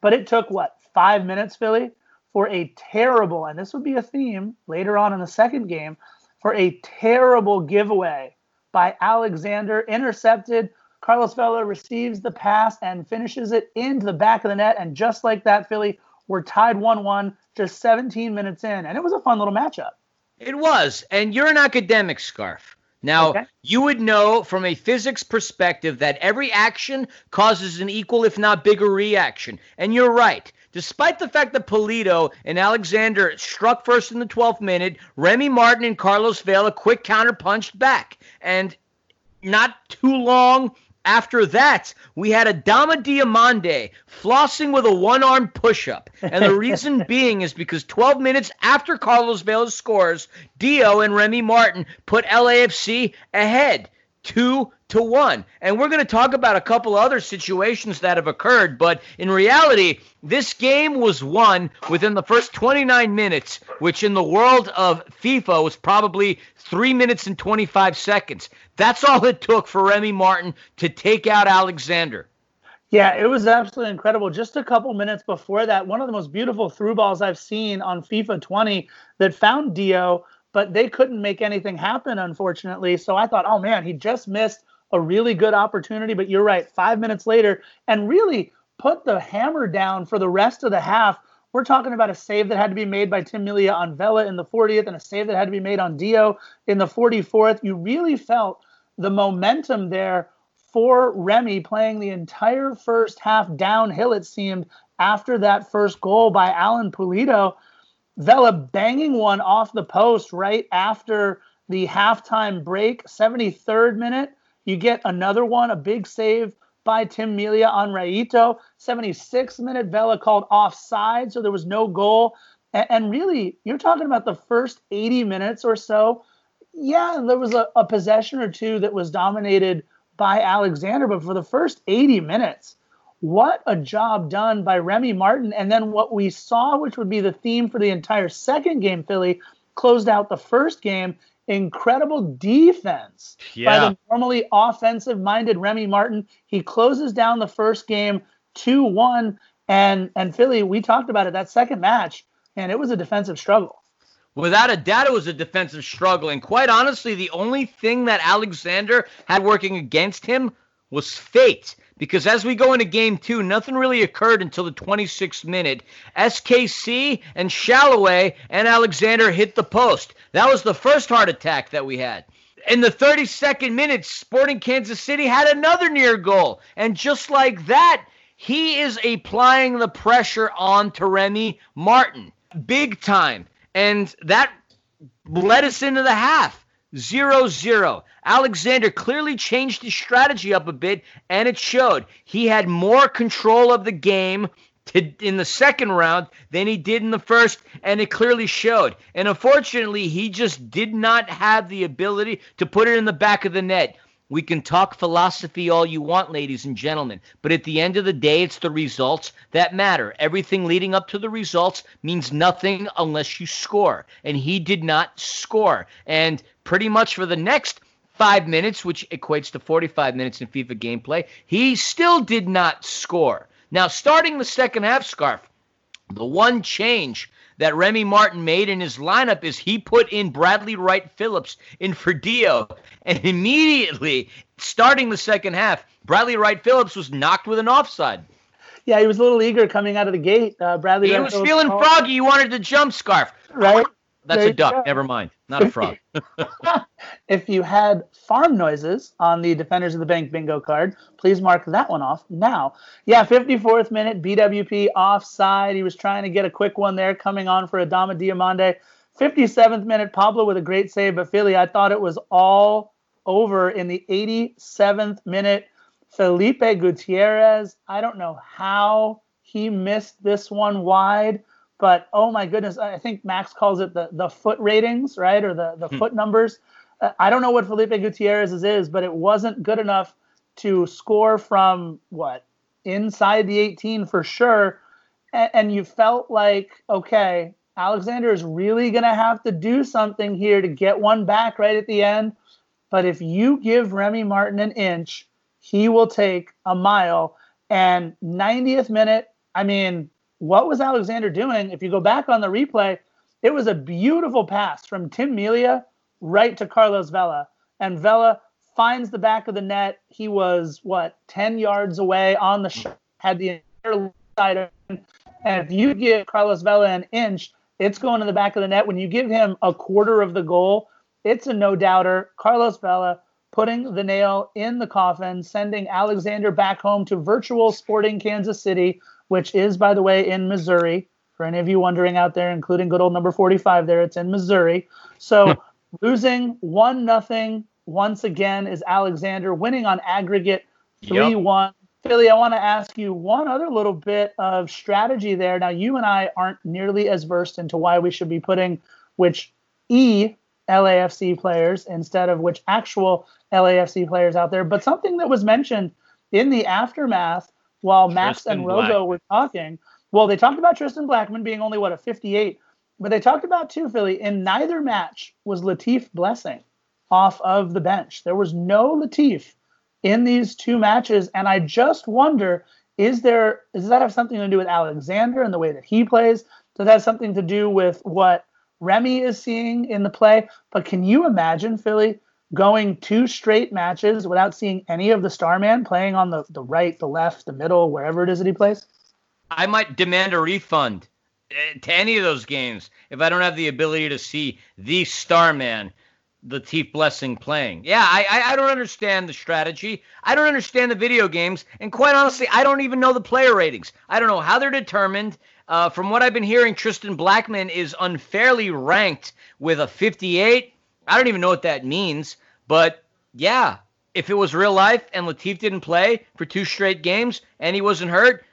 But it took what, five minutes, Philly, for a terrible, and this would be a theme later on in the second game, for a terrible giveaway by Alexander, intercepted. Carlos Vela receives the pass and finishes it into the back of the net. And just like that, Philly, we're tied 1 1 just 17 minutes in. And it was a fun little matchup. It was. And you're an academic, Scarf. Now, okay. you would know from a physics perspective that every action causes an equal, if not bigger, reaction. And you're right. Despite the fact that Pulido and Alexander struck first in the 12th minute, Remy Martin and Carlos Vela quick counter punched back. And not too long after that, we had Adama Diomande flossing with a one arm push up. And the reason being is because 12 minutes after Carlos Vela scores, Dio and Remy Martin put LAFC ahead two to one. And we're going to talk about a couple other situations that have occurred, but in reality, this game was won within the first 29 minutes, which in the world of FIFA was probably three minutes and 25 seconds. That's all it took for Remy Martin to take out Alexander. Yeah, it was absolutely incredible. Just a couple minutes before that, one of the most beautiful through balls I've seen on FIFA 20 that found Dio but they couldn't make anything happen, unfortunately. So I thought, oh man, he just missed a really good opportunity. But you're right, five minutes later, and really put the hammer down for the rest of the half. We're talking about a save that had to be made by Tim on Vela in the 40th and a save that had to be made on Dio in the 44th. You really felt the momentum there for Remy playing the entire first half downhill, it seemed, after that first goal by Alan Pulido. Vela banging one off the post right after the halftime break, 73rd minute. You get another one, a big save by Tim Melia on Rayito. 76th minute, Vela called offside, so there was no goal. And, and, really, you're talking about the first 80 minutes or so. Yeah, there was a, a possession or two that was dominated by Alexander, but for the first 80 minutes, what a job done by Remy Martin. And then what we saw, which would be the theme for the entire second game, Philly closed out the first game. Incredible defense yeah. by the normally offensive minded Remy Martin. He closes down the first game 2 1. And, and Philly, we talked about it that second match, and it was a defensive struggle. Without a doubt, it was a defensive struggle. And quite honestly, the only thing that Alexander had working against him was fate because as we go into game two, nothing really occurred until the 26th minute. SKC and Shalloway and Alexander hit the post. That was the first heart attack that we had. In the 32nd minute, Sporting Kansas City had another near goal. And just like that, he is applying the pressure on to Remy Martin. Big time. And that led us into the half. 0 0. Alexander clearly changed his strategy up a bit, and it showed. He had more control of the game to, in the second round than he did in the first, and it clearly showed. And unfortunately, he just did not have the ability to put it in the back of the net. We can talk philosophy all you want, ladies and gentlemen, but at the end of the day, it's the results that matter. Everything leading up to the results means nothing unless you score. And he did not score. And pretty much for the next five minutes, which equates to 45 minutes in FIFA gameplay, he still did not score. Now, starting the second half, Scarf, the one change that Remy Martin made in his lineup is he put in Bradley Wright Phillips in for Dio, and immediately starting the second half, Bradley Wright Phillips was knocked with an offside. Yeah, he was a little eager coming out of the gate. Uh, Bradley. He Wright was Phillips feeling called- froggy. He wanted to jump scarf. right? That's There a duck. Never mind. Not a frog. if you had farm noises on the Defenders of the Bank bingo card, please mark that one off now. Yeah, 54th minute, BWP offside. He was trying to get a quick one there, coming on for Adama Diomande. 57th minute, Pablo with a great save, but Philly, I thought it was all over in the 87th minute. Felipe Gutierrez, I don't know how he missed this one wide, but oh my goodness, I think Max calls it the, the foot ratings, right? Or the, the Hmm. foot numbers. Uh, I don't know what Felipe Gutierrez's is, but it wasn't good enough to score from what? Inside the 18 for sure. And, and you felt like, okay, Alexander is really going to have to do something here to get one back right at the end. But if you give Remy Martin an inch, he will take a mile. And 90th minute, I mean, what was Alexander doing? If you go back on the replay, it was a beautiful pass from Tim Melia right to Carlos Vela. And Vela finds the back of the net. He was, what, 10 yards away on the shot, had the entire side. And if you give Carlos Vela an inch, it's going to the back of the net. When you give him a quarter of the goal, it's a no doubter. Carlos Vela putting the nail in the coffin, sending Alexander back home to virtual sporting Kansas City, which is, by the way, in Missouri. For any of you wondering out there, including good old number 45 there, it's in Missouri. So losing one nothing once again is Alexander winning on aggregate three one. Philly, I want to ask you one other little bit of strategy there. Now, you and I aren't nearly as versed into why we should be putting which E LAFC players instead of which actual LAFC players out there, but something that was mentioned in the aftermath while Max Tristan and Rogo Blackman. were talking. Well, they talked about Tristan Blackmon being only what a 58, but they talked about too, Philly. In neither match was Latif Blessing off of the bench. There was no Latif in these two matches, and I just wonder: is there does that have something to do with Alexander and the way that he plays? Does that have something to do with what Remy is seeing in the play? But can you imagine Philly going two straight matches without seeing any of the Starman playing on the, the right, the left, the middle, wherever it is that he plays? I might demand a refund eh, to any of those games if I don't have the ability to see the Starman, the Latif Blessing playing. Yeah, I, I I don't understand the strategy. I don't understand the video games, and quite honestly, I don't even know the player ratings. I don't know how they're determined. Uh, from what I've been hearing, Tristan Blackmon is unfairly ranked with a 58. I don't even know what that means, but yeah, if it was real life and Latif didn't play for two straight games and he wasn't hurt,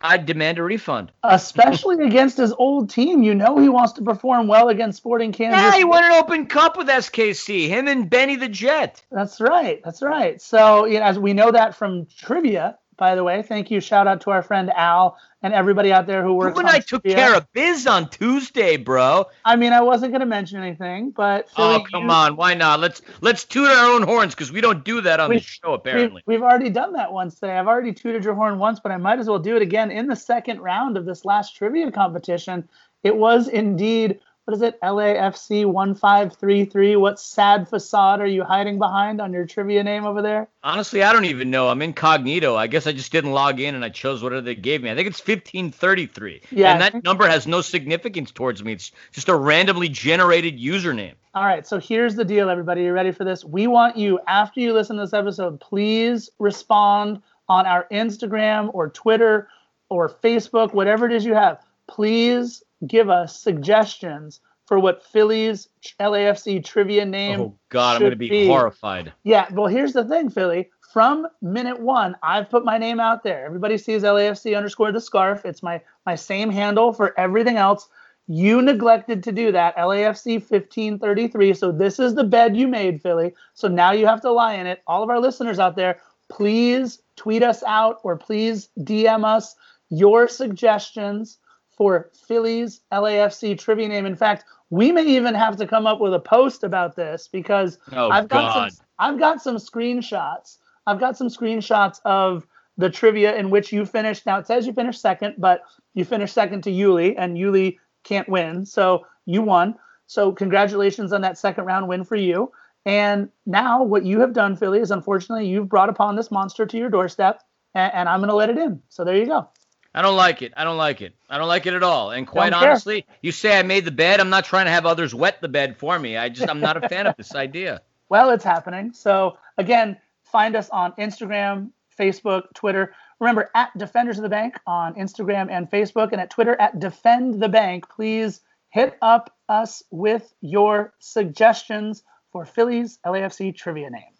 I'd demand a refund. Especially against his old team. You know he wants to perform well against Sporting Kansas. Yeah, he won an Open Cup with SKC. Him and Benny the Jet. That's right. That's right. So, you know, as we know that from trivia, by the way, thank you. Shout out to our friend Al and everybody out there who works You and I took care of biz on Tuesday, bro. I mean, I wasn't going to mention anything, but oh, Philly, Oh come you- on, why not? Let's let's toot our own horns because we don't do that on the show We've, apparently. we've already done that once today. I've already tooted your horn once, but I might as well do it again in the second round of this last trivia competition. It was indeed, what is it, LAFC 1533. What sad facade are you hiding behind on your trivia name over there? Honestly, I don't even know. I'm incognito. I guess I just didn't log in and I chose whatever they gave me. I think it's 1533. Yeah, And that number has no significance towards me. It's just a randomly generated username. All right, so here's the deal, everybody. You ready for this? We want you, after you listen to this episode, please respond on our Instagram or Twitter or Facebook, whatever it is you have. Please give us suggestions for what Philly's LAFC trivia name. Oh God, I'm gonna be, be. horrified. Yeah, well, here's the thing, Philly. From minute one, I've put my name out there. Everybody sees LAFC underscore the scarf. It's my my same handle for everything else. You neglected to do that, LAFC 1533. So this is the bed you made, Philly. So now you have to lie in it. All of our listeners out there, please tweet us out or please DM us your suggestions for Phillies LAFC trivia name. In fact, we may even have to come up with a post about this because Oh I've got God. some I've got some screenshots. I've got some screenshots of the trivia in which you finished. Now it says you finished second, but you finished second to Yuli, and Yuli can't win. So you won. So congratulations on that second round win for you. And now what you have done, Philly, is unfortunately you've brought upon this monster to your doorstep, and, and I'm going to let it in. So there you go. I don't like it. I don't like it. I don't like it at all. And quite honestly, you say I made the bed. I'm not trying to have others wet the bed for me. I just I'm not a fan of this idea. Well, it's happening. So again, find us on Instagram, Facebook, Twitter. Remember at Defenders of the Bank on Instagram and Facebook, and at Twitter at Defend the Bank. Please hit up us with your suggestions for Phillies LAFC trivia name.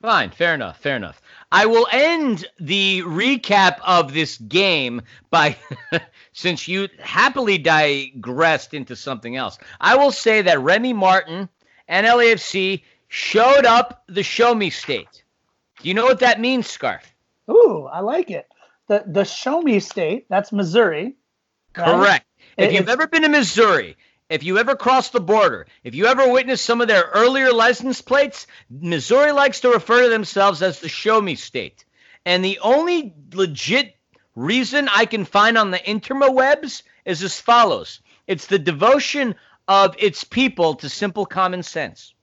Fine, fair enough, fair enough. I will end the recap of this game by, since you happily digressed into something else, I will say that Remy Martin and LAFC showed up the show me state. Do you know what that means, Scarf? Ooh, I like it. The the show me state, that's Missouri. Right? Correct. If you've ever been to Missouri, if you ever cross the border, if you ever witness some of their earlier license plates, Missouri likes to refer to themselves as the show me state. And the only legit reason I can find on the interwebs is as follows it's the devotion of its people to simple common sense.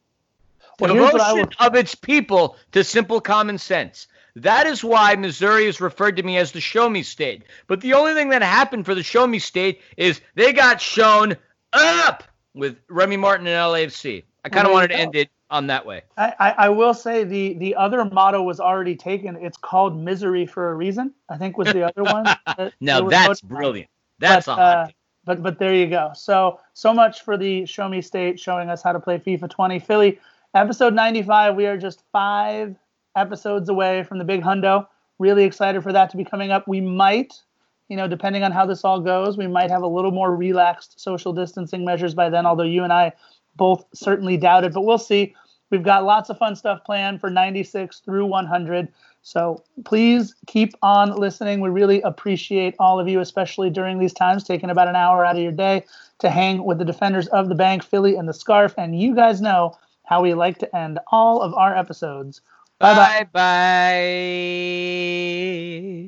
The well, devotion of its people to simple common sense. That is why Missouri is referred to me as the show me state. But the only thing that happened for the show me state is they got shown up with Remy Martin and LAFC. I kind of wanted to end it on that way. I, I, I, will say the the other motto was already taken. It's called misery for a reason. I think was the other one. That no, that's brilliant. That's but, uh, but but there you go. So so much for the Show Me State showing us how to play FIFA 20. Philly, episode 95. We are just five episodes away from the big hundo. Really excited for that to be coming up. We might you know, depending on how this all goes, we might have a little more relaxed social distancing measures by then, although you and I both certainly doubt it, but we'll see. We've got lots of fun stuff planned for 96 through 100. So please keep on listening. We really appreciate all of you, especially during these times, taking about an hour out of your day to hang with the defenders of the bank, Philly and the scarf. And you guys know how we like to end all of our episodes. Bye bye. Bye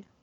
bye.